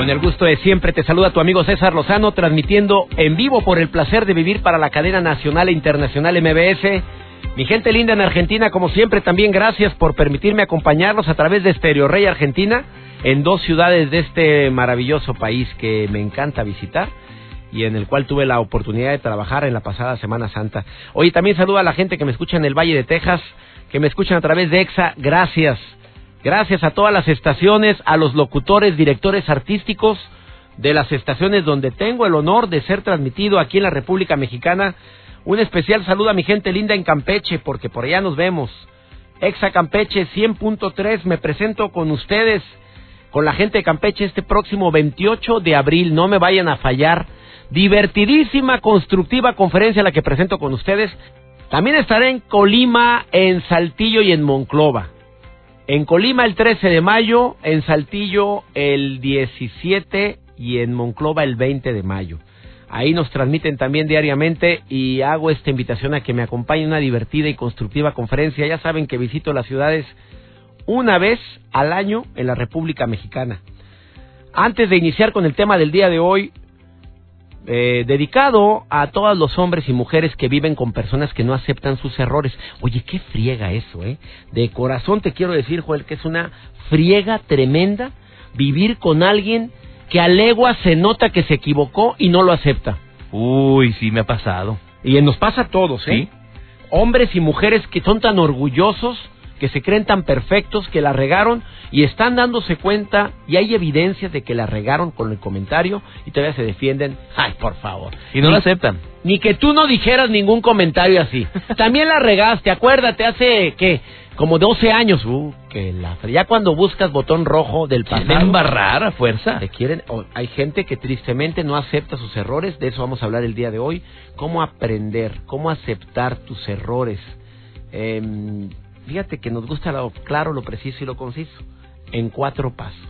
Con el gusto de siempre te saluda tu amigo César Lozano transmitiendo en vivo por el placer de vivir para la cadena nacional e internacional MBS. Mi gente linda en Argentina, como siempre, también gracias por permitirme acompañarlos a través de Stereo Rey Argentina en dos ciudades de este maravilloso país que me encanta visitar y en el cual tuve la oportunidad de trabajar en la pasada Semana Santa. Hoy también saludo a la gente que me escucha en el Valle de Texas, que me escuchan a través de EXA. Gracias. Gracias a todas las estaciones, a los locutores, directores artísticos de las estaciones donde tengo el honor de ser transmitido aquí en la República Mexicana. Un especial saludo a mi gente linda en Campeche, porque por allá nos vemos. Exa Campeche 100.3, me presento con ustedes, con la gente de Campeche este próximo 28 de abril, no me vayan a fallar. Divertidísima, constructiva conferencia la que presento con ustedes. También estaré en Colima, en Saltillo y en Monclova. En Colima el 13 de mayo, en Saltillo el 17 y en Monclova el 20 de mayo. Ahí nos transmiten también diariamente y hago esta invitación a que me acompañen una divertida y constructiva conferencia. Ya saben que visito las ciudades una vez al año en la República Mexicana. Antes de iniciar con el tema del día de hoy, eh, dedicado a todos los hombres y mujeres que viven con personas que no aceptan sus errores. Oye, qué friega eso, ¿eh? De corazón te quiero decir, Joel, que es una friega tremenda vivir con alguien que a legua se nota que se equivocó y no lo acepta. Uy, sí me ha pasado. Y nos pasa a todos, ¿eh? Hombres y mujeres que son tan orgullosos que se creen tan perfectos que la regaron y están dándose cuenta y hay evidencias de que la regaron con el comentario y todavía se defienden. Ay, por favor. Y no lo aceptan. Ni que tú no dijeras ningún comentario así. También la regaste, acuérdate, hace, ¿qué? Como 12 años. Uh, que la... Ya cuando buscas botón rojo del pasado... embarrar a fuerza? Te quieren... hay gente que tristemente no acepta sus errores, de eso vamos a hablar el día de hoy. Cómo aprender, cómo aceptar tus errores. Eh, Fíjate que nos gusta lo claro, lo preciso y lo conciso. En cuatro pasos.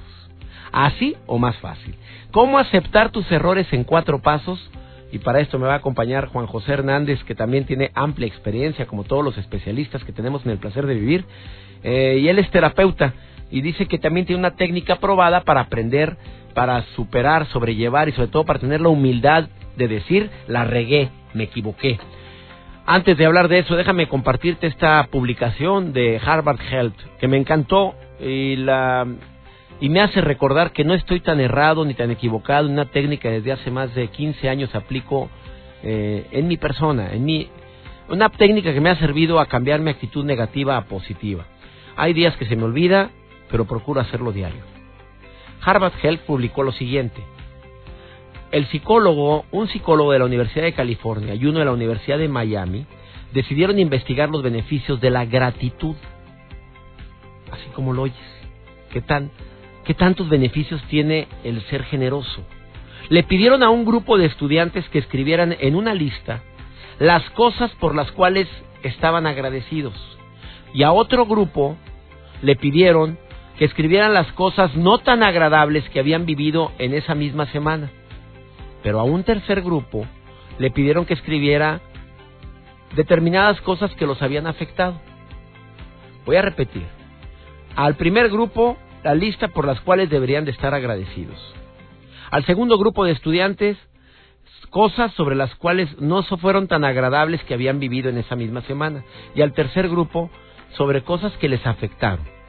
Así o más fácil. ¿Cómo aceptar tus errores en cuatro pasos? Y para esto me va a acompañar Juan José Hernández, que también tiene amplia experiencia, como todos los especialistas que tenemos en el placer de vivir. Eh, y él es terapeuta y dice que también tiene una técnica probada para aprender, para superar, sobrellevar y sobre todo para tener la humildad de decir, la regué, me equivoqué. Antes de hablar de eso, déjame compartirte esta publicación de Harvard Health que me encantó y la y me hace recordar que no estoy tan errado ni tan equivocado una técnica que desde hace más de 15 años aplico eh, en mi persona, en mi una técnica que me ha servido a cambiar mi actitud negativa a positiva. Hay días que se me olvida, pero procuro hacerlo diario. Harvard Health publicó lo siguiente: el psicólogo, un psicólogo de la Universidad de California y uno de la Universidad de Miami, decidieron investigar los beneficios de la gratitud. Así como lo oyes. ¿Qué, tan, ¿Qué tantos beneficios tiene el ser generoso? Le pidieron a un grupo de estudiantes que escribieran en una lista las cosas por las cuales estaban agradecidos. Y a otro grupo le pidieron que escribieran las cosas no tan agradables que habían vivido en esa misma semana. Pero a un tercer grupo le pidieron que escribiera determinadas cosas que los habían afectado. Voy a repetir. Al primer grupo, la lista por las cuales deberían de estar agradecidos. Al segundo grupo de estudiantes, cosas sobre las cuales no fueron tan agradables que habían vivido en esa misma semana. Y al tercer grupo, sobre cosas que les afectaron.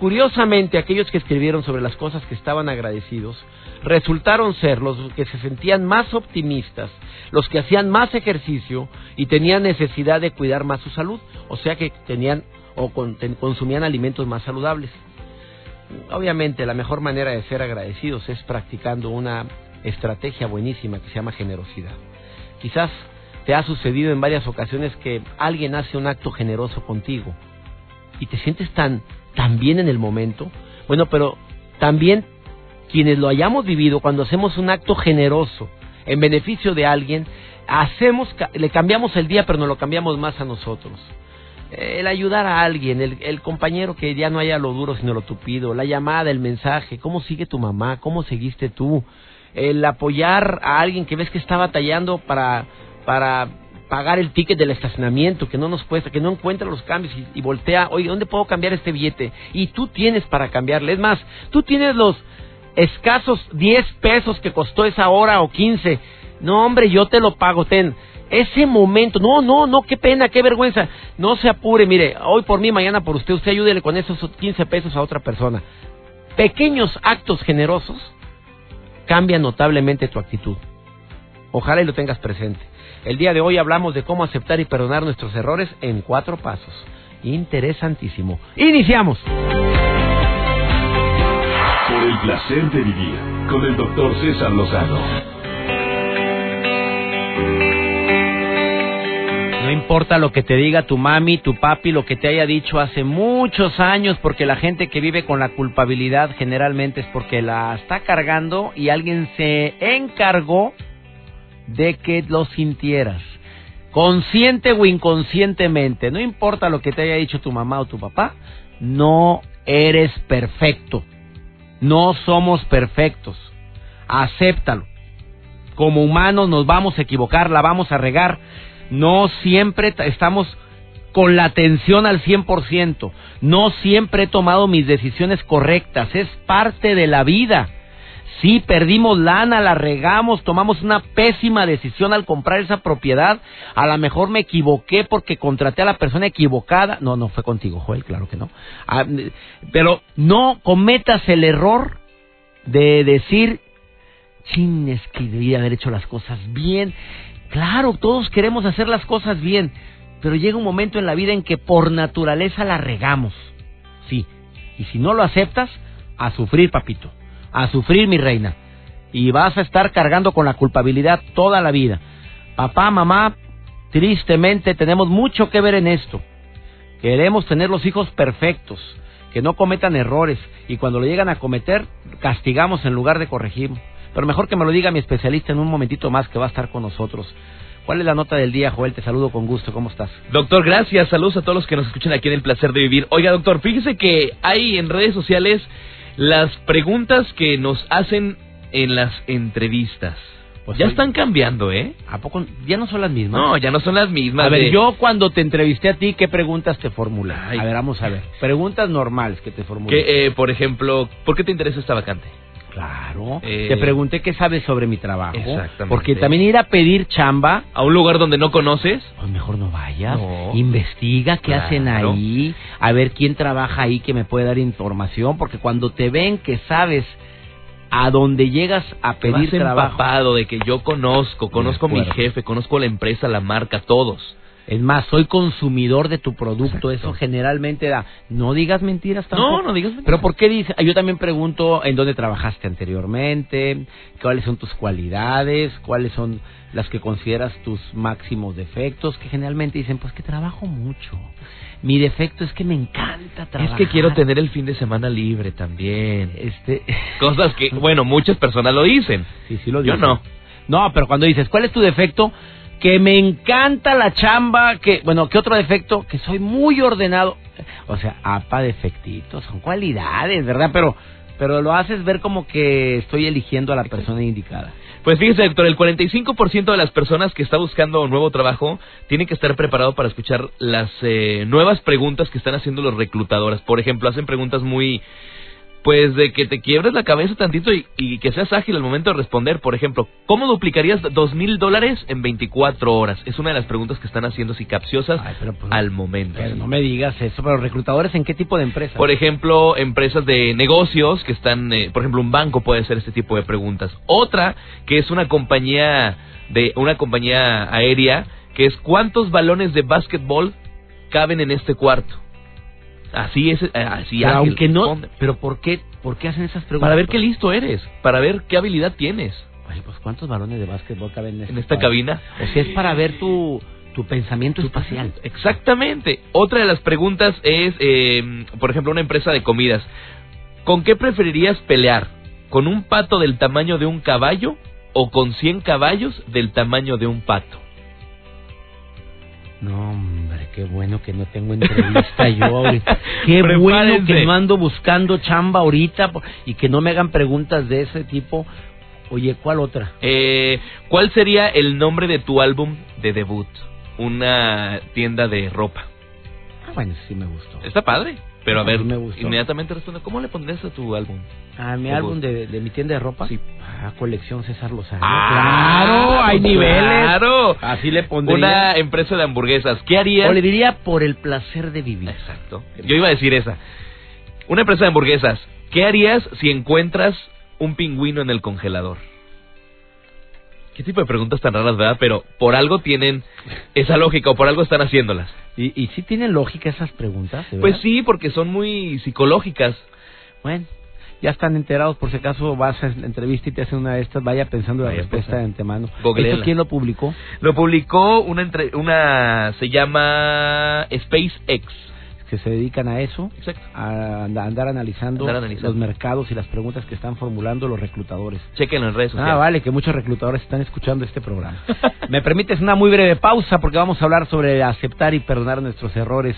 Curiosamente, aquellos que escribieron sobre las cosas que estaban agradecidos resultaron ser los que se sentían más optimistas, los que hacían más ejercicio y tenían necesidad de cuidar más su salud, o sea que tenían o consumían alimentos más saludables. Obviamente, la mejor manera de ser agradecidos es practicando una estrategia buenísima que se llama generosidad. Quizás te ha sucedido en varias ocasiones que alguien hace un acto generoso contigo y te sientes tan, tan bien en el momento. Bueno, pero también quienes lo hayamos vivido, cuando hacemos un acto generoso en beneficio de alguien, hacemos, le cambiamos el día, pero no lo cambiamos más a nosotros. El ayudar a alguien, el, el compañero que ya no haya lo duro sino lo tupido, la llamada, el mensaje, cómo sigue tu mamá, cómo seguiste tú, el apoyar a alguien que ves que está batallando para, para pagar el ticket del estacionamiento, que no nos cuesta, que no encuentra los cambios y, voltea, oye, ¿dónde puedo cambiar este billete? Y tú tienes para cambiarle. Es más, tú tienes los escasos 10 pesos que costó esa hora o 15. No, hombre, yo te lo pago, ten. Ese momento, no, no, no, qué pena, qué vergüenza. No se apure, mire, hoy por mí, mañana por usted, usted ayúdele con esos 15 pesos a otra persona. Pequeños actos generosos cambian notablemente tu actitud. Ojalá y lo tengas presente. El día de hoy hablamos de cómo aceptar y perdonar nuestros errores en cuatro pasos. Interesantísimo. Iniciamos. Por el placer de vivir con el doctor César Lozano. No importa lo que te diga tu mami, tu papi, lo que te haya dicho hace muchos años, porque la gente que vive con la culpabilidad generalmente es porque la está cargando y alguien se encargó de que lo sintieras. Consciente o inconscientemente, no importa lo que te haya dicho tu mamá o tu papá, no eres perfecto. No somos perfectos. Acéptalo. Como humanos nos vamos a equivocar, la vamos a regar. No siempre estamos con la atención al 100%. No siempre he tomado mis decisiones correctas. Es parte de la vida. Sí, perdimos lana, la regamos, tomamos una pésima decisión al comprar esa propiedad. A lo mejor me equivoqué porque contraté a la persona equivocada. No, no fue contigo, Joel, claro que no. Ah, pero no cometas el error de decir, chin, es que debía haber hecho las cosas bien. Claro, todos queremos hacer las cosas bien, pero llega un momento en la vida en que por naturaleza la regamos. Sí, y si no lo aceptas, a sufrir, papito a sufrir, mi reina. Y vas a estar cargando con la culpabilidad toda la vida. Papá, mamá, tristemente tenemos mucho que ver en esto. Queremos tener los hijos perfectos, que no cometan errores, y cuando lo llegan a cometer, castigamos en lugar de corregir. Pero mejor que me lo diga mi especialista en un momentito más que va a estar con nosotros. ¿Cuál es la nota del día, Joel? Te saludo con gusto. ¿Cómo estás? Doctor, gracias. Saludos a todos los que nos escuchan aquí en El Placer de Vivir. Oiga, doctor, fíjese que hay en redes sociales las preguntas que nos hacen en las entrevistas. Pues ya están cambiando, ¿eh? ¿A poco? Ya no son las mismas. No, ya no son las mismas. A ver, yo cuando te entrevisté a ti, ¿qué preguntas te formulé? A ver, vamos a ver. Preguntas normales que te formulé. Eh, por ejemplo, ¿por qué te interesa esta vacante? Claro. Eh, te pregunté qué sabes sobre mi trabajo. Exactamente. Porque también ir a pedir chamba. A un lugar donde no conoces. Pues mejor no vayas. Investiga qué hacen ahí. A ver quién trabaja ahí que me puede dar información. Porque cuando te ven que sabes a dónde llegas a pedir vas trabajo. empapado de que yo conozco, conozco a mi jefe, conozco la empresa, la marca, todos. Es más, soy consumidor de tu producto. Eso generalmente da. No digas mentiras tampoco. No, no digas mentiras. Pero ¿por qué dice? Yo también pregunto en dónde trabajaste anteriormente, cuáles son tus cualidades, cuáles son las que consideras tus máximos defectos, que generalmente dicen, pues que trabajo mucho. Mi defecto es que me encanta trabajar. Es que quiero tener el fin de semana libre también. Este... Cosas que, bueno, muchas personas lo dicen. Sí, sí lo Yo dicen. no. No, pero cuando dices, ¿cuál es tu defecto? Que me encanta la chamba, que, bueno, ¿qué otro defecto? Que soy muy ordenado. O sea, apa defectitos, son cualidades, ¿verdad? Pero, pero lo haces ver como que estoy eligiendo a la persona indicada. Pues fíjese, doctor, el 45% de las personas que está buscando un nuevo trabajo tienen que estar preparado para escuchar las eh, nuevas preguntas que están haciendo los reclutadores. Por ejemplo, hacen preguntas muy pues de que te quiebres la cabeza tantito y, y, que seas ágil al momento de responder. Por ejemplo, ¿cómo duplicarías dos mil dólares en 24 horas? Es una de las preguntas que están haciendo así capciosas Ay, pero, pues, al momento. Pero no me digas eso, pero reclutadores en qué tipo de empresas? Por ejemplo, empresas de negocios que están, eh, por ejemplo, un banco puede hacer este tipo de preguntas. Otra que es una compañía de una compañía aérea que es ¿cuántos balones de básquetbol caben en este cuarto? Así es, así pero ágil, aunque no, responde. pero ¿por qué, por qué hacen esas preguntas? Para ver qué listo eres, para ver qué habilidad tienes Oye, pues ¿cuántos balones de básquetbol caben en, este en esta cabina. O sea, es para ver tu Tu pensamiento espacial. Exactamente. Otra de las preguntas es, eh, por ejemplo, una empresa de comidas. ¿Con qué preferirías pelear? ¿Con un pato del tamaño de un caballo o con 100 caballos del tamaño de un pato? No, hombre, qué bueno que no tengo entrevista yo ahorita. Qué bueno que no ando buscando chamba ahorita y que no me hagan preguntas de ese tipo. Oye, ¿cuál otra? Eh, ¿Cuál sería el nombre de tu álbum de debut? Una tienda de ropa. Ah, bueno, sí me gustó. Está padre. Pero a ver, inmediatamente responde, ¿cómo le pondrías a tu álbum? ¿A mi álbum de, mi tienda de ropa? Sí. Ah, colección César Lozano. Ah, claro, hay niveles. Claro. Así le pondría. Una empresa de hamburguesas. ¿Qué harías? O le diría por el placer de vivir. Exacto. Yo iba a decir esa. Una empresa de hamburguesas. ¿Qué harías si encuentras un pingüino en el congelador? ¿Qué tipo de preguntas tan raras, verdad? Pero por algo tienen esa lógica o por algo están haciéndolas. ¿Y, y sí tienen lógica esas preguntas? Pues sí, porque son muy psicológicas. Bueno, ya están enterados, por si acaso vas a la entrevista y te hacen una de estas, vaya pensando la respuesta de antemano. ¿Esto quién lo publicó? Lo publicó una, entre, una se llama SpaceX que se dedican a eso, a andar analizando, los mercados y las preguntas que están formulando los reclutadores. Chequen en redes sociales. Ah, vale, que muchos reclutadores están escuchando este programa. Me permites una muy breve pausa porque vamos a hablar sobre aceptar y perdonar nuestros errores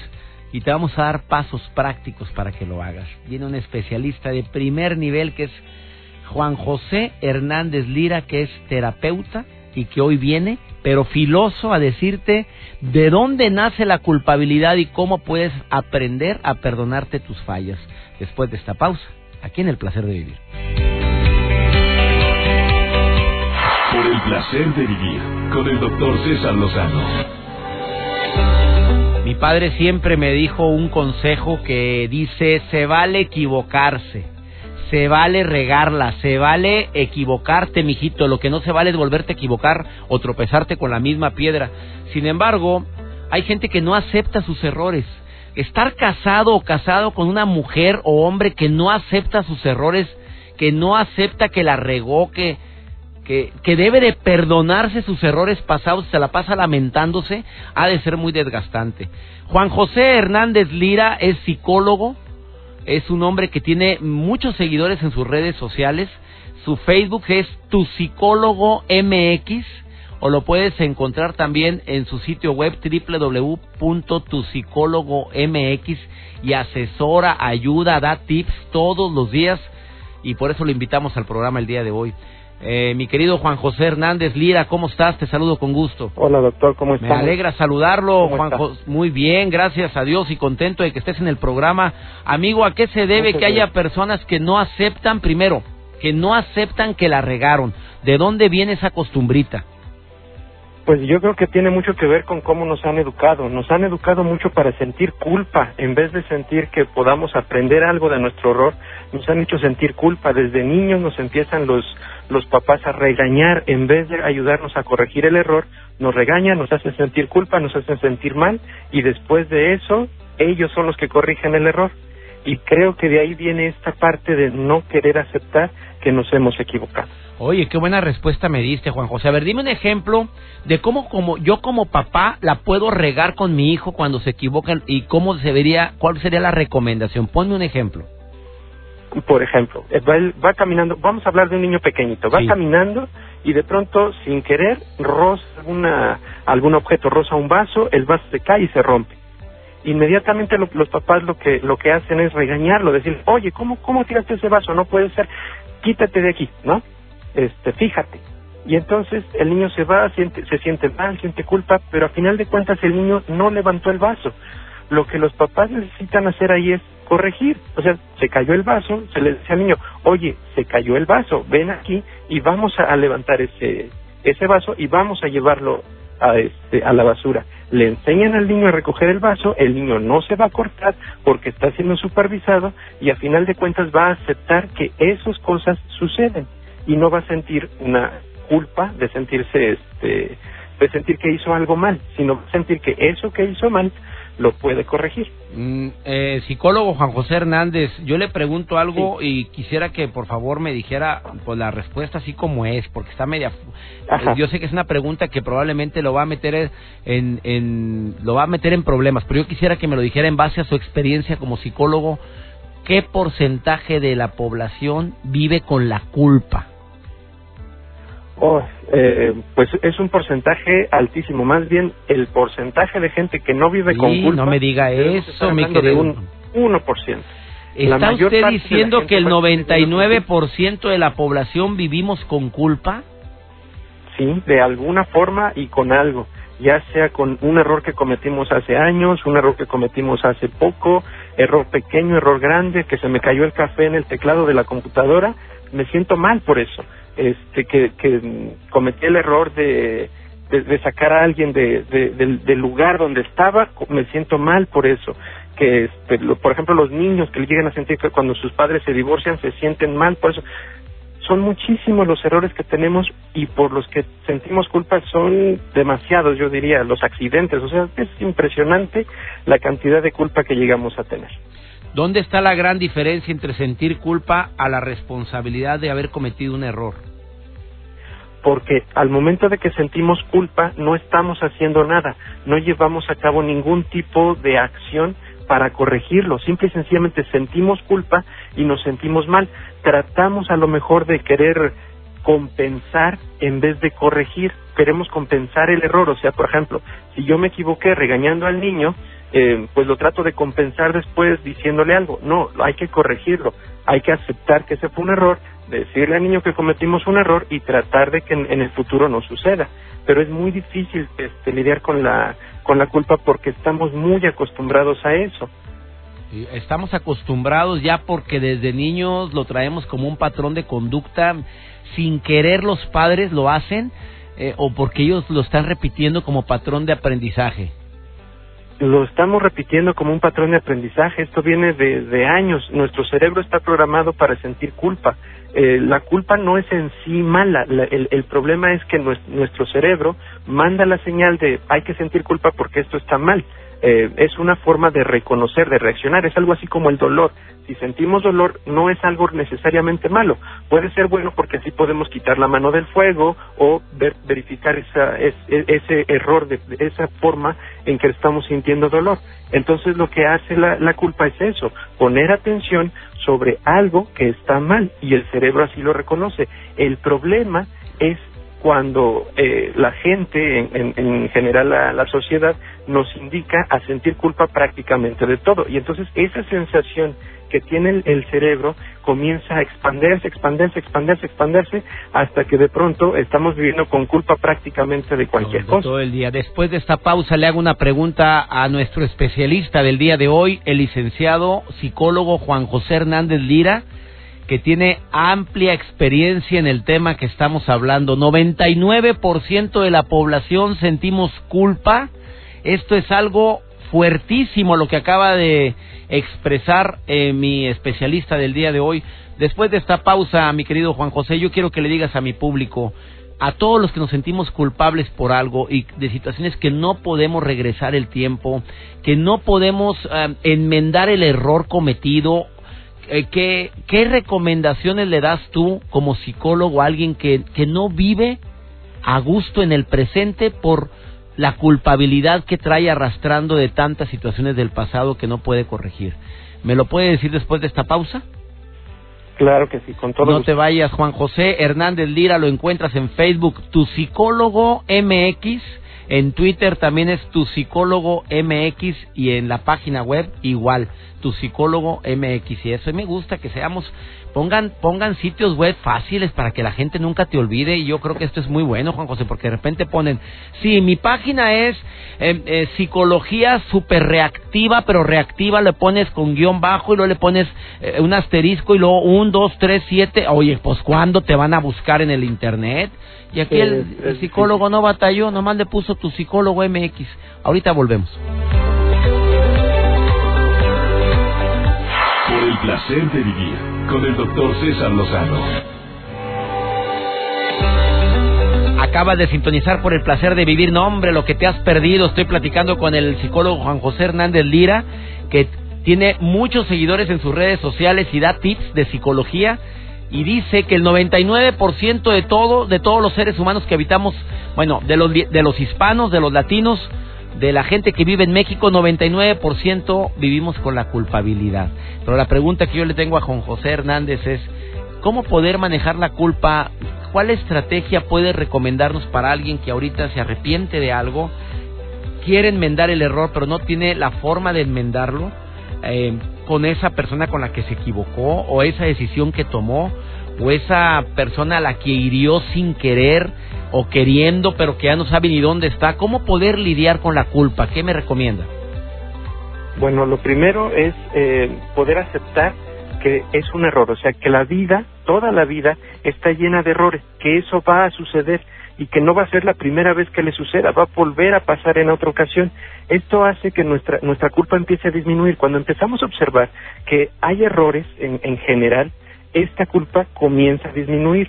y te vamos a dar pasos prácticos para que lo hagas. Viene un especialista de primer nivel que es Juan José Hernández Lira, que es terapeuta y que hoy viene, pero filoso, a decirte de dónde nace la culpabilidad y cómo puedes aprender a perdonarte tus fallas. Después de esta pausa, aquí en El Placer de Vivir. Por el placer de vivir, con el doctor César Lozano. Mi padre siempre me dijo un consejo que dice, se vale equivocarse se vale regarla, se vale equivocarte, mijito. Lo que no se vale es volverte a equivocar o tropezarte con la misma piedra. Sin embargo, hay gente que no acepta sus errores. Estar casado o casado con una mujer o hombre que no acepta sus errores, que no acepta que la regó, que, que, que debe de perdonarse sus errores pasados, se la pasa lamentándose, ha de ser muy desgastante. Juan José Hernández Lira es psicólogo, es un hombre que tiene muchos seguidores en sus redes sociales. Su Facebook es Tu Psicólogo MX o lo puedes encontrar también en su sitio web www.tupsicólogomx y asesora, ayuda, da tips todos los días y por eso lo invitamos al programa el día de hoy. Eh, mi querido Juan José Hernández Lira, ¿cómo estás? Te saludo con gusto. Hola, doctor, ¿cómo estás? Me alegra saludarlo, Juan José. Muy bien, gracias a Dios y contento de que estés en el programa. Amigo, ¿a qué se debe que haya personas que no aceptan, primero, que no aceptan que la regaron? ¿De dónde viene esa costumbrita? Pues yo creo que tiene mucho que ver con cómo nos han educado. Nos han educado mucho para sentir culpa, en vez de sentir que podamos aprender algo de nuestro error, nos han hecho sentir culpa. Desde niños nos empiezan los, los papás a regañar, en vez de ayudarnos a corregir el error, nos regañan, nos hacen sentir culpa, nos hacen sentir mal, y después de eso, ellos son los que corrigen el error. Y creo que de ahí viene esta parte de no querer aceptar que nos hemos equivocado. Oye, qué buena respuesta me diste, Juan José. A ver, dime un ejemplo de cómo como yo como papá la puedo regar con mi hijo cuando se equivocan y cómo se vería, cuál sería la recomendación. Ponme un ejemplo. Por ejemplo, eh, va, va caminando, vamos a hablar de un niño pequeñito, va caminando y de pronto, sin querer, roza alguna, algún objeto, roza un vaso, el vaso se cae y se rompe. Inmediatamente los papás lo que, lo que hacen es regañarlo, decir, oye, ¿cómo, ¿cómo tiraste ese vaso? No puede ser, quítate de aquí, ¿no? este, fíjate. Y entonces el niño se va, siente, se siente mal, siente culpa, pero a final de cuentas el niño no levantó el vaso. Lo que los papás necesitan hacer ahí es corregir. O sea, se cayó el vaso, se le dice al niño, oye, se cayó el vaso, ven aquí y vamos a, levantar ese, ese vaso y vamos a llevarlo a, este, a la basura. Le enseñan al niño a recoger el vaso, el niño no se va a cortar porque está siendo supervisado y a final de cuentas va a aceptar que esas cosas suceden y no va a sentir una culpa de sentirse este de sentir que hizo algo mal, sino sentir que eso que hizo mal lo puede corregir. Mm, eh, psicólogo Juan José Hernández, yo le pregunto algo y quisiera que por favor me dijera pues la respuesta así como es, porque está media. Yo sé que es una pregunta que probablemente lo va a meter en, en lo va a meter en problemas, pero yo quisiera que me lo dijera en base a su experiencia como psicólogo. ¿Qué porcentaje de la población vive con la culpa? Oh, eh, pues es un porcentaje altísimo. Más bien, el porcentaje de gente que no vive con culpa. No me diga eso, mi querido. un 1%. ¿Está usted diciendo que el 99% de la población vivimos con culpa? Sí, de alguna forma y con algo. Ya sea con un error que cometimos hace años, un error que cometimos hace poco, error pequeño, error grande, que se me cayó el café en el teclado de la computadora. Me siento mal por eso este que, que cometí el error de, sacar a alguien de, del, lugar donde estaba, me siento mal por eso. Que, este, por ejemplo, los niños que llegan a sentir que cuando sus padres se divorcian se sienten mal por eso. Son muchísimos los errores que tenemos y por los que sentimos culpa son demasiados, yo diría, los accidentes. O sea, es impresionante la cantidad de culpa que llegamos a tener. ¿Dónde está la gran diferencia entre sentir culpa a la responsabilidad de haber cometido un error? Porque al momento de que sentimos culpa no estamos haciendo nada, no llevamos a cabo ningún tipo de acción para corregirlo, simple y sencillamente sentimos culpa y nos sentimos mal. Tratamos a lo mejor de querer compensar en vez de corregir, queremos compensar el error, o sea, por ejemplo, si yo me equivoqué regañando al niño, eh, pues lo trato de compensar después diciéndole algo. No, hay que corregirlo, hay que aceptar que ese fue un error, decirle al niño que cometimos un error y tratar de que en, el futuro no suceda. Pero es muy difícil este, lidiar con la, con la culpa porque estamos muy acostumbrados a eso. Estamos acostumbrados ya porque desde niños lo traemos como un patrón de conducta, sin querer los padres lo hacen eh, o porque ellos lo están repitiendo como patrón de aprendizaje lo estamos repitiendo como un patrón de aprendizaje. Esto viene de, años. Nuestro cerebro está programado para sentir culpa. Eh, la culpa no es en sí mala. el, el, problema es que nuestro cerebro manda la señal de hay que sentir culpa porque esto está mal. Eh, es una forma de reconocer, de reaccionar, es algo así como el dolor. Si sentimos dolor, no es algo necesariamente malo. Puede ser bueno porque así podemos quitar la mano del fuego o verificar esa, e, ese error, de, esa forma en que estamos sintiendo dolor. Entonces lo que hace la, la culpa es eso, poner atención sobre algo que está mal y el cerebro así lo reconoce. El problema es cuando eh, la gente, en, en, general la, la, sociedad, nos indica a sentir culpa prácticamente de todo. Y entonces esa sensación que tiene el, cerebro comienza a expandirse, expandirse, expandirse, expandirse, hasta que de pronto estamos viviendo con culpa prácticamente de cualquier cosa. Todo el día. Después de esta pausa le hago una pregunta a nuestro especialista del día de hoy, el licenciado psicólogo Juan José Hernández Lira que tiene amplia experiencia en el tema que estamos hablando. 99% de la población sentimos culpa. Esto es algo fuertísimo lo que acaba de expresar eh, mi especialista del día de hoy. Después de esta pausa, mi querido Juan José, yo quiero que le digas a mi público, a todos los que nos sentimos culpables por algo y de situaciones que no podemos regresar el tiempo, que no podemos eh, enmendar el error cometido eh, ¿qué, ¿qué recomendaciones le das tú como psicólogo a alguien que, que no vive a gusto en el presente por la culpabilidad que trae arrastrando de tantas situaciones del pasado que no puede corregir? ¿Me lo puede decir después de esta pausa? Claro que sí, con todo. No te vayas, Juan José Hernández Lira, lo encuentras en Facebook, tu psicólogo MX en Twitter también es tu psicólogo MX y en la página web igual, tu psicólogo MX. Y eso me gusta que seamos, pongan, pongan sitios web fáciles para que la gente nunca te olvide. Y yo creo que esto es muy bueno, Juan José, porque de repente ponen, sí, mi página es em, eh, psicología super reactiva, pero reactiva le pones con guion bajo y luego le pones eh, un asterisco y luego un, dos, tres, siete. Oye, pues ¿cuándo te van a buscar en el internet? Y aquí el, psicólogo no batalló, nomás le puso tu psicólogo MX. Ahorita volvemos. Placer de vivir con el doctor César Lozano. Acabas de sintonizar por el placer de vivir. No, hombre, lo que te has perdido. Estoy platicando con el psicólogo Juan José Hernández Lira, que tiene muchos seguidores en sus redes sociales y da tips de psicología y dice que el 99% de todo de todos los seres humanos que habitamos, bueno, de los de los hispanos, de los latinos, de la gente que vive en México, 99% vivimos con la culpabilidad. Pero la pregunta que yo le tengo a Juan José Hernández es ¿cómo poder manejar la culpa? ¿Cuál estrategia puede recomendarnos para alguien que ahorita se arrepiente de algo, quiere enmendar el error pero no tiene la forma de enmendarlo? Eh, con esa persona con la que se equivocó o esa decisión que tomó o esa persona a la que hirió sin querer o queriendo pero que ya no sabe ni dónde está. ¿Cómo poder lidiar con la culpa? ¿Qué me recomienda? Bueno, lo primero es eh, poder aceptar que es un error, o sea, que la vida, toda la vida está llena de errores, que eso va a suceder y que no va a ser la primera vez que le suceda, va a volver a pasar en otra ocasión. Esto hace que nuestra, nuestra culpa empiece a disminuir. Cuando empezamos a observar que hay errores en, en general, esta culpa comienza a disminuir.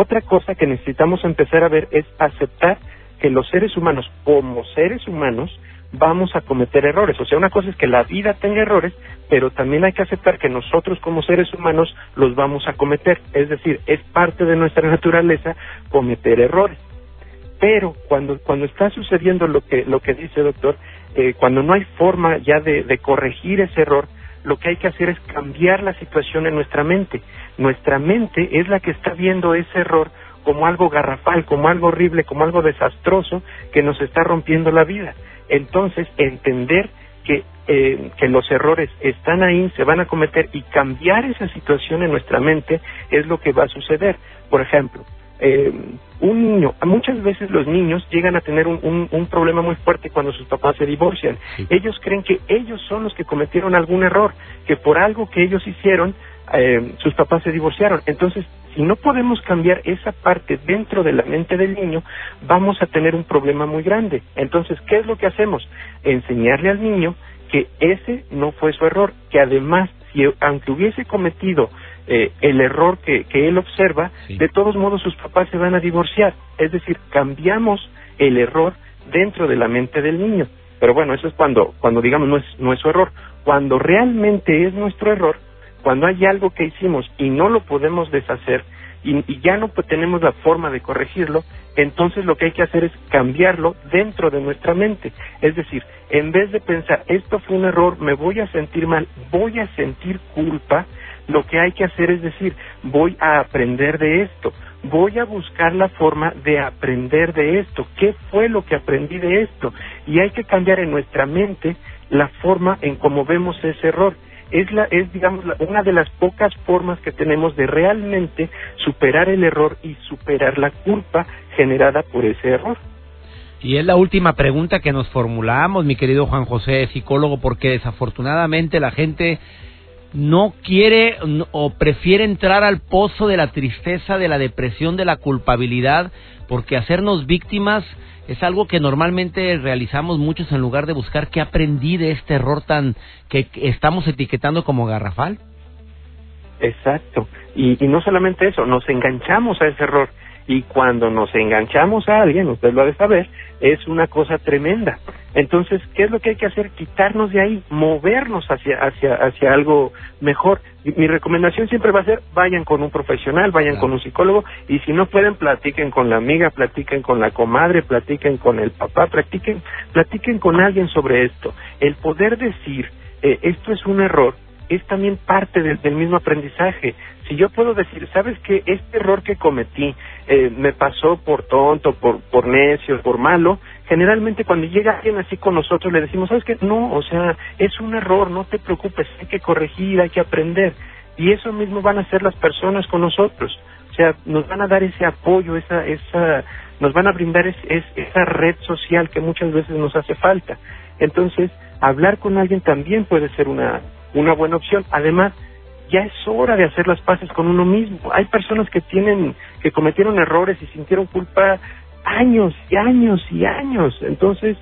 Otra cosa que necesitamos empezar a ver es aceptar que los seres humanos, como seres humanos, vamos a cometer errores. O sea, una cosa es que la vida tenga errores, pero también hay que aceptar que nosotros como seres humanos los vamos a cometer. Es decir, es parte de nuestra naturaleza cometer errores. Pero cuando, cuando está sucediendo lo que, lo que dice doctor, eh, cuando no hay forma ya de, de corregir ese error, lo que hay que hacer es cambiar la situación en nuestra mente. Nuestra mente es la que está viendo ese error como algo garrafal, como algo horrible, como algo desastroso que nos está rompiendo la vida. Entonces, entender que, eh, que los errores están ahí, se van a cometer y cambiar esa situación en nuestra mente es lo que va a suceder. Por ejemplo, eh, un niño, muchas veces los niños llegan a tener un, un, problema muy fuerte cuando sus papás se divorcian. Ellos creen que ellos son los que cometieron algún error, que por algo que ellos hicieron, eh, sus papás se divorciaron. Entonces, si no podemos cambiar esa parte dentro de la mente del niño, vamos a tener un problema muy grande. Entonces, ¿qué es lo que hacemos? Enseñarle al niño que ese no fue su error, que además, si aunque hubiese cometido eh, el error que, que él observa, de todos modos sus papás se van a divorciar. Es decir, cambiamos el error dentro de la mente del niño. Pero bueno, eso es cuando, cuando digamos no es, no es su error. Cuando realmente es nuestro error, cuando hay algo que hicimos y no lo podemos deshacer y, y ya no tenemos la forma de corregirlo, entonces lo que hay que hacer es cambiarlo dentro de nuestra mente. Es decir, en vez de pensar, esto fue un error, me voy a sentir mal, voy a sentir culpa, lo que hay que hacer es decir, voy a aprender de esto, voy a buscar la forma de aprender de esto, qué fue lo que aprendí de esto, y hay que cambiar en nuestra mente la forma en cómo vemos ese error. Es, la, es digamos, una de las pocas formas que tenemos de realmente superar el error y superar la culpa generada por ese error. Y es la última pregunta que nos formulamos, mi querido Juan José, psicólogo, porque desafortunadamente la gente no quiere o prefiere entrar al pozo de la tristeza, de la depresión, de la culpabilidad, porque hacernos víctimas es algo que normalmente realizamos muchos en lugar de buscar qué aprendí de este error tan que estamos etiquetando como garrafal. Exacto. Y, y no solamente eso, nos enganchamos a ese error y cuando nos enganchamos a alguien, usted lo ha de saber, es una cosa tremenda. Entonces, ¿qué es lo que hay que hacer? Quitarnos de ahí, movernos hacia, hacia, hacia algo mejor. Mi recomendación siempre va a ser, vayan con un profesional, vayan con un psicólogo, y si no pueden, platiquen con la amiga, platiquen con la comadre, platiquen con el papá, platiquen, platiquen con alguien sobre esto. El poder decir, eh, esto es un error, es también parte del, del mismo aprendizaje. Si yo puedo decir, ¿sabes qué? Este error que cometí, eh, me pasó por tonto, por, por necio, por malo, generalmente cuando llega alguien así con nosotros le decimos, ¿sabes qué? No, o sea, es un error, no te preocupes, hay que corregir, hay que aprender. Y eso mismo van a hacer las personas con nosotros. O sea, nos van a dar ese apoyo, esa, esa, nos van a brindar esa red social que muchas veces nos hace falta. Entonces, hablar con alguien también puede ser una, una buena opción. Además, ya es hora de hacer las paces con uno mismo. Hay personas que tienen, que cometieron errores y sintieron culpa años y años y años. Entonces,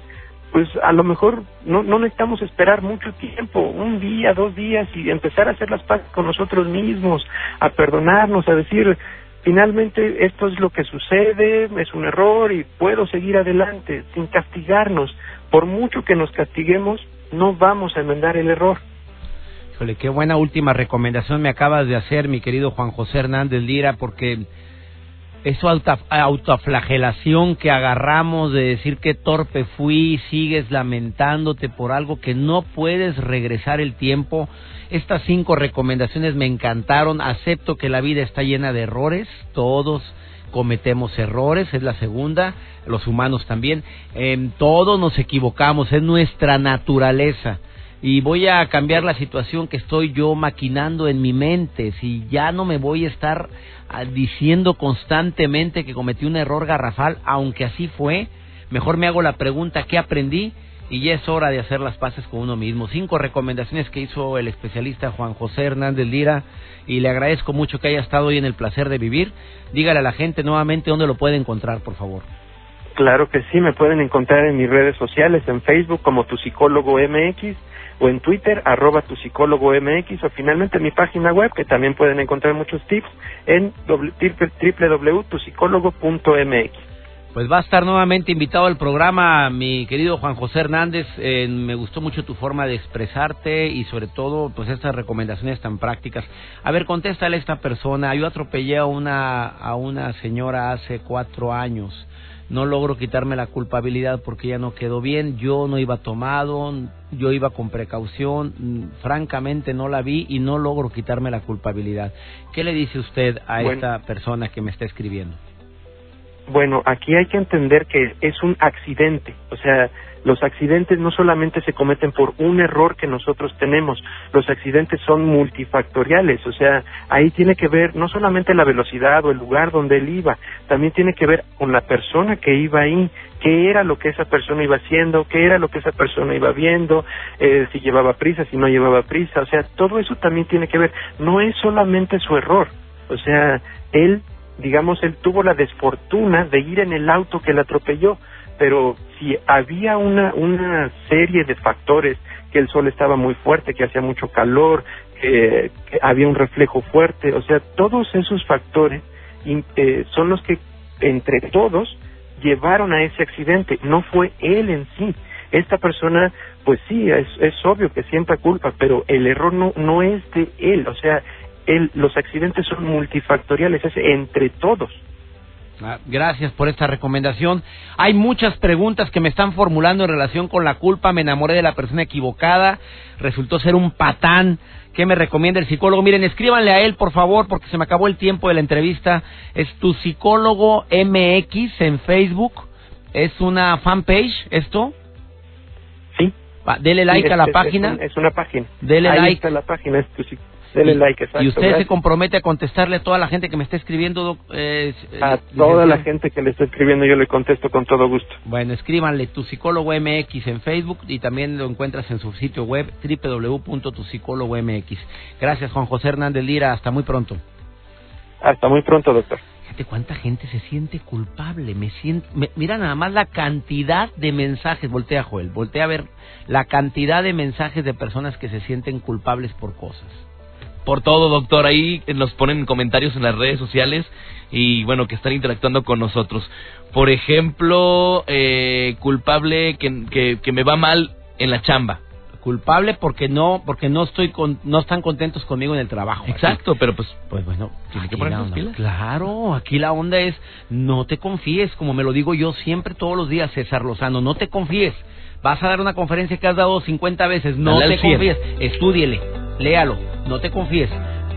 pues a lo mejor no, no necesitamos esperar mucho tiempo, un día, dos días y empezar a hacer las paces con nosotros mismos, a perdonarnos, a decir, finalmente esto es lo que sucede, es un error y puedo seguir adelante sin castigarnos. Por mucho que nos castiguemos, no vamos a enmendar el error. Qué buena última recomendación me acabas de hacer, mi querido Juan José Hernández Lira, porque esa autoflagelación que agarramos de decir que torpe fui, sigues lamentándote por algo que no puedes regresar el tiempo. Estas cinco recomendaciones me encantaron. Acepto que la vida está llena de errores, todos cometemos errores, es la segunda, los humanos también. En todos nos equivocamos, es nuestra naturaleza y voy a cambiar la situación que estoy yo maquinando en mi mente. Si ya no me voy a estar ah, diciendo constantemente que cometí un error garrafal, aunque así fue, mejor me hago la pregunta ¿qué aprendí? Y ya es hora de hacer las paces con uno mismo. Cinco recomendaciones que hizo el especialista Juan José Hernández Lira y le agradezco mucho que haya estado hoy en el placer de vivir. Dígale a la gente nuevamente dónde lo puede encontrar, por favor. Claro que sí, me pueden encontrar en mis redes sociales, en Facebook como tu psicólogo MX o en Twitter, arroba tu psicólogo MX, o finalmente en mi página web, que también pueden encontrar muchos tips, en www.tusicólogo.mx. Pues va a estar nuevamente invitado al programa mi querido Juan José Hernández. Eh, me gustó mucho tu forma de expresarte y sobre todo pues estas recomendaciones tan prácticas. A ver, contéstale a esta persona. Yo atropellé a una, a una señora hace cuatro años no logro quitarme la culpabilidad porque ya no quedó bien, yo no iba tomado, yo iba con precaución, francamente no la vi y no logro quitarme la culpabilidad. ¿Qué le dice usted a esta persona que me está escribiendo? Bueno, aquí hay que entender que es un accidente, o sea, los accidentes no solamente se cometen por un error que nosotros tenemos, los accidentes son multifactoriales, o sea, ahí tiene que ver no solamente la velocidad o el lugar donde él iba, también tiene que ver con la persona que iba ahí, qué era lo que esa persona iba haciendo, qué era lo que esa persona iba viendo, eh, si llevaba prisa, si no llevaba prisa, o sea, todo eso también tiene que ver, no es solamente su error, o sea, él digamos, él tuvo la desfortuna de ir en el auto que le atropelló, pero si había una, una serie de factores, que el sol estaba muy fuerte, que hacía mucho calor, que, había un reflejo fuerte, o sea, todos esos factores eh, son los que entre todos llevaron a ese accidente, no fue él en sí. Esta persona, pues sí, es, es obvio que siempre culpa, pero el error no, no es de él, o sea, él, los accidentes son multifactoriales, es entre todos. Ah, gracias por esta recomendación. Hay muchas preguntas que me están formulando en relación con la culpa. Me enamoré de la persona equivocada. Resultó ser un patán. ¿Qué me recomienda el psicólogo? Miren, escríbanle a él, por favor, porque se me acabó el tiempo de la entrevista. Es tu psicólogo MX en Facebook. ¿Es una fanpage esto? Sí. dele like a la página. Es, una página. Dele Ahí like. Está la página, es tu y, usted se compromete a contestarle a toda la gente que me está escribiendo. Eh, a toda la gente que le está escribiendo yo le contesto con todo gusto. Bueno, escríbanle tu psicólogo MX en Facebook y también lo encuentras en su sitio web www.tupsicólogomx. Gracias Juan José Hernández Lira, hasta muy pronto. Hasta muy pronto, doctor. Fíjate cuánta gente se siente culpable. Me siento, mira nada más la cantidad de mensajes. Voltea, Joel. Voltea a ver la cantidad de mensajes de personas que se sienten culpables por cosas por todo, doctor. Ahí nos ponen comentarios en las redes sociales y bueno, que están interactuando con nosotros. Por ejemplo, eh, culpable que, que, me va mal en la chamba culpable porque no porque no estoy con, no están contentos conmigo en el trabajo. Exacto, pero pues pues bueno, tiene que poner pilas. Claro, aquí la onda es no te confíes, como me lo digo yo siempre todos los días César Lozano, no te confíes. Vas a dar una conferencia que has dado 50 veces, no te confíes, estúdiele, léalo, no te confíes.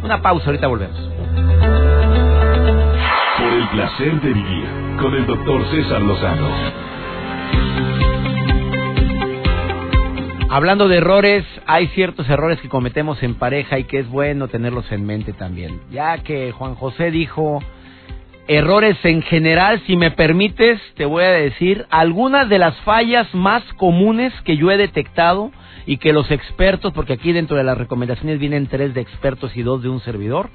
Una pausa, ahorita volvemos. Por el placer de vivir con el doctor César Lozano. Hablando de errores, hay ciertos errores que cometemos en pareja y que es bueno tenerlos en mente también. Ya que Juan José dijo errores en general, si me permites, te voy a decir algunas de las fallas más comunes que yo he detectado y que los expertos, porque aquí dentro de las recomendaciones vienen tres de expertos y dos de un servidor,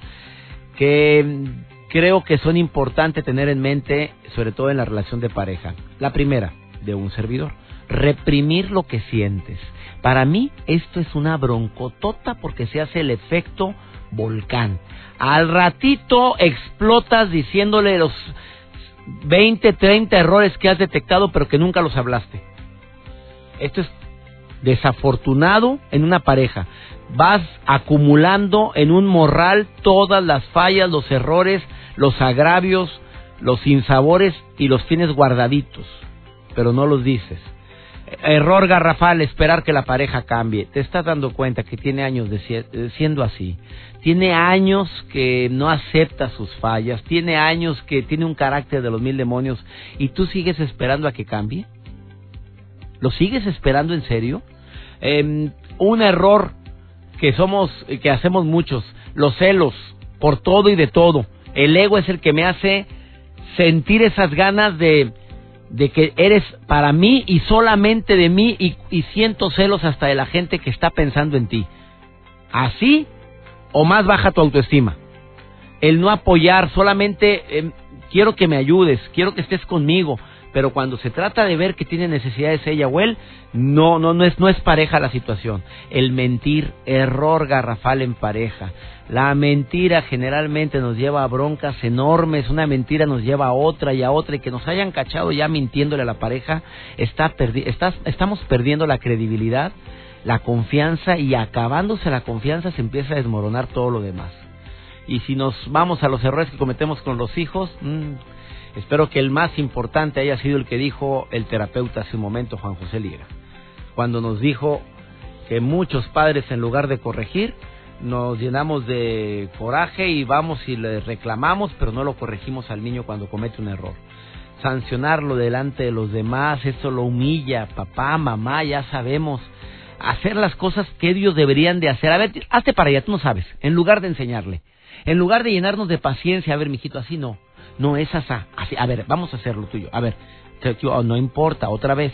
que creo que son importantes tener en mente, sobre todo en la relación de pareja. La primera, de un servidor. reprimir lo que sientes. Para mí esto es una broncotota porque se hace el efecto volcán. Al ratito explotas diciéndole los 20, 30 errores que has detectado pero que nunca los hablaste. Esto es desafortunado en una pareja. Vas acumulando en un morral todas las fallas, los errores, los agravios, los sinsabores y los tienes guardaditos, pero no los dices. Error garrafal, esperar que la pareja cambie. Te estás dando cuenta que tiene años de siendo así. Tiene años que no acepta sus fallas. Tiene años que tiene un carácter de los mil demonios. ¿Y tú sigues esperando a que cambie? ¿Lo sigues esperando en serio? Em, un error que somos, que hacemos muchos, los celos por todo y de todo. El ego es el que me hace sentir esas ganas de, de que eres para mí y solamente de mí y, siento celos hasta de la gente que está pensando en ti. Así o más baja tu autoestima. El no apoyar, solamente em, quiero que me ayudes, quiero que estés conmigo, pero cuando se trata de ver que tiene necesidades ella o él, no, no, no es, no es pareja la situación. El mentir, error garrafal en pareja. La mentira generalmente nos lleva a broncas enormes, una mentira nos lleva a otra y a otra, y que nos hayan cachado ya mintiéndole a la pareja, está estamos perdiendo la credibilidad, la confianza, y acabándose la confianza se empieza a desmoronar todo lo demás. Y si nos vamos a los errores que cometemos con los hijos, mmm, Espero que el más importante haya sido el que dijo el terapeuta hace un momento, Juan José Liga, cuando nos dijo que muchos padres en lugar de corregir, nos llenamos de coraje y vamos y le reclamamos, pero no lo corregimos al niño cuando comete un error. Sancionarlo delante de los demás, eso lo humilla, papá, mamá, ya sabemos. Hacer las cosas que ellos deberían de hacer. A ver, hazte para allá, tú no sabes. En lugar de enseñarle. En lugar de llenarnos de paciencia, a ver, mijito, así no. No es así. A ver, vamos a hacer lo tuyo. A ver, no importa, otra vez.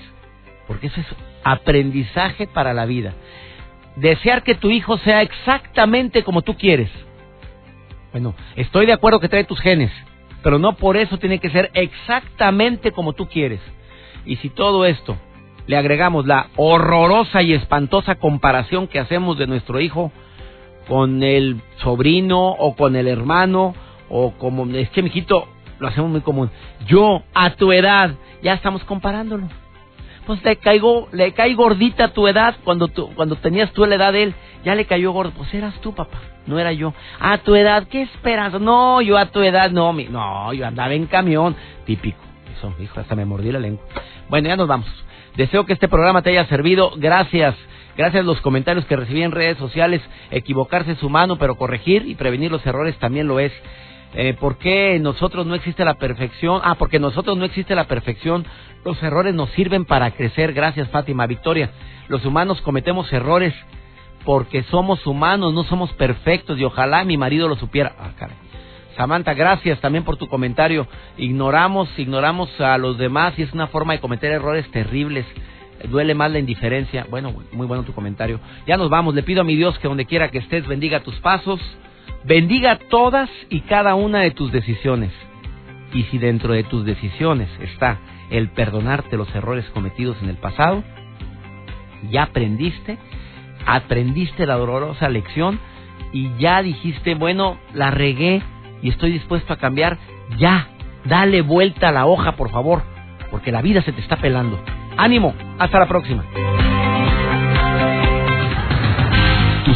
Porque eso es aprendizaje para la vida. Desear que tu hijo sea exactamente como tú quieres. Bueno, estoy de acuerdo que trae tus genes, pero no por eso tiene que ser exactamente como tú quieres. Y si todo esto le agregamos la horrorosa y espantosa comparación que hacemos de nuestro hijo con el sobrino o con el hermano o como, es que mijito, lo hacemos muy común. Yo, a tu edad, ya estamos comparándolo. Pues le caigo, le cae gordita a tu edad cuando tú, cuando tenías tú la edad de él, ya le cayó gordo. Pues eras tú, papá, no era yo. A tu edad, ¿qué esperas? No, yo a tu edad, no, mi, no, yo andaba en camión. Típico. Eso, hijo, hasta me mordí la lengua. Bueno, ya nos vamos. Deseo que este programa te haya servido. Gracias. Gracias a los comentarios que recibí en redes sociales. Equivocarse es humano, pero corregir y prevenir los errores también lo es. Eh, ¿Por qué nosotros no existe la perfección? Ah, porque nosotros no existe la perfección. Los errores nos sirven para crecer. Gracias, Fátima. Victoria, los humanos cometemos errores porque somos humanos, no somos perfectos y ojalá mi marido lo supiera. Ah, caray. Samantha, gracias también por tu comentario. Ignoramos, ignoramos a los demás y es una forma de cometer errores terribles. Duele más la indiferencia. Bueno, muy bueno tu comentario. Ya nos vamos. Le pido a mi Dios que donde quiera que estés bendiga tus pasos bendiga todas y cada una de tus decisiones. Y si dentro de tus decisiones está el perdonarte los errores cometidos en el pasado, ya aprendiste, aprendiste la dolorosa lección y ya dijiste, bueno, la regué y estoy dispuesto a cambiar, ya, dale vuelta a la hoja, por favor, porque la vida se te está pelando. Ánimo, hasta la próxima.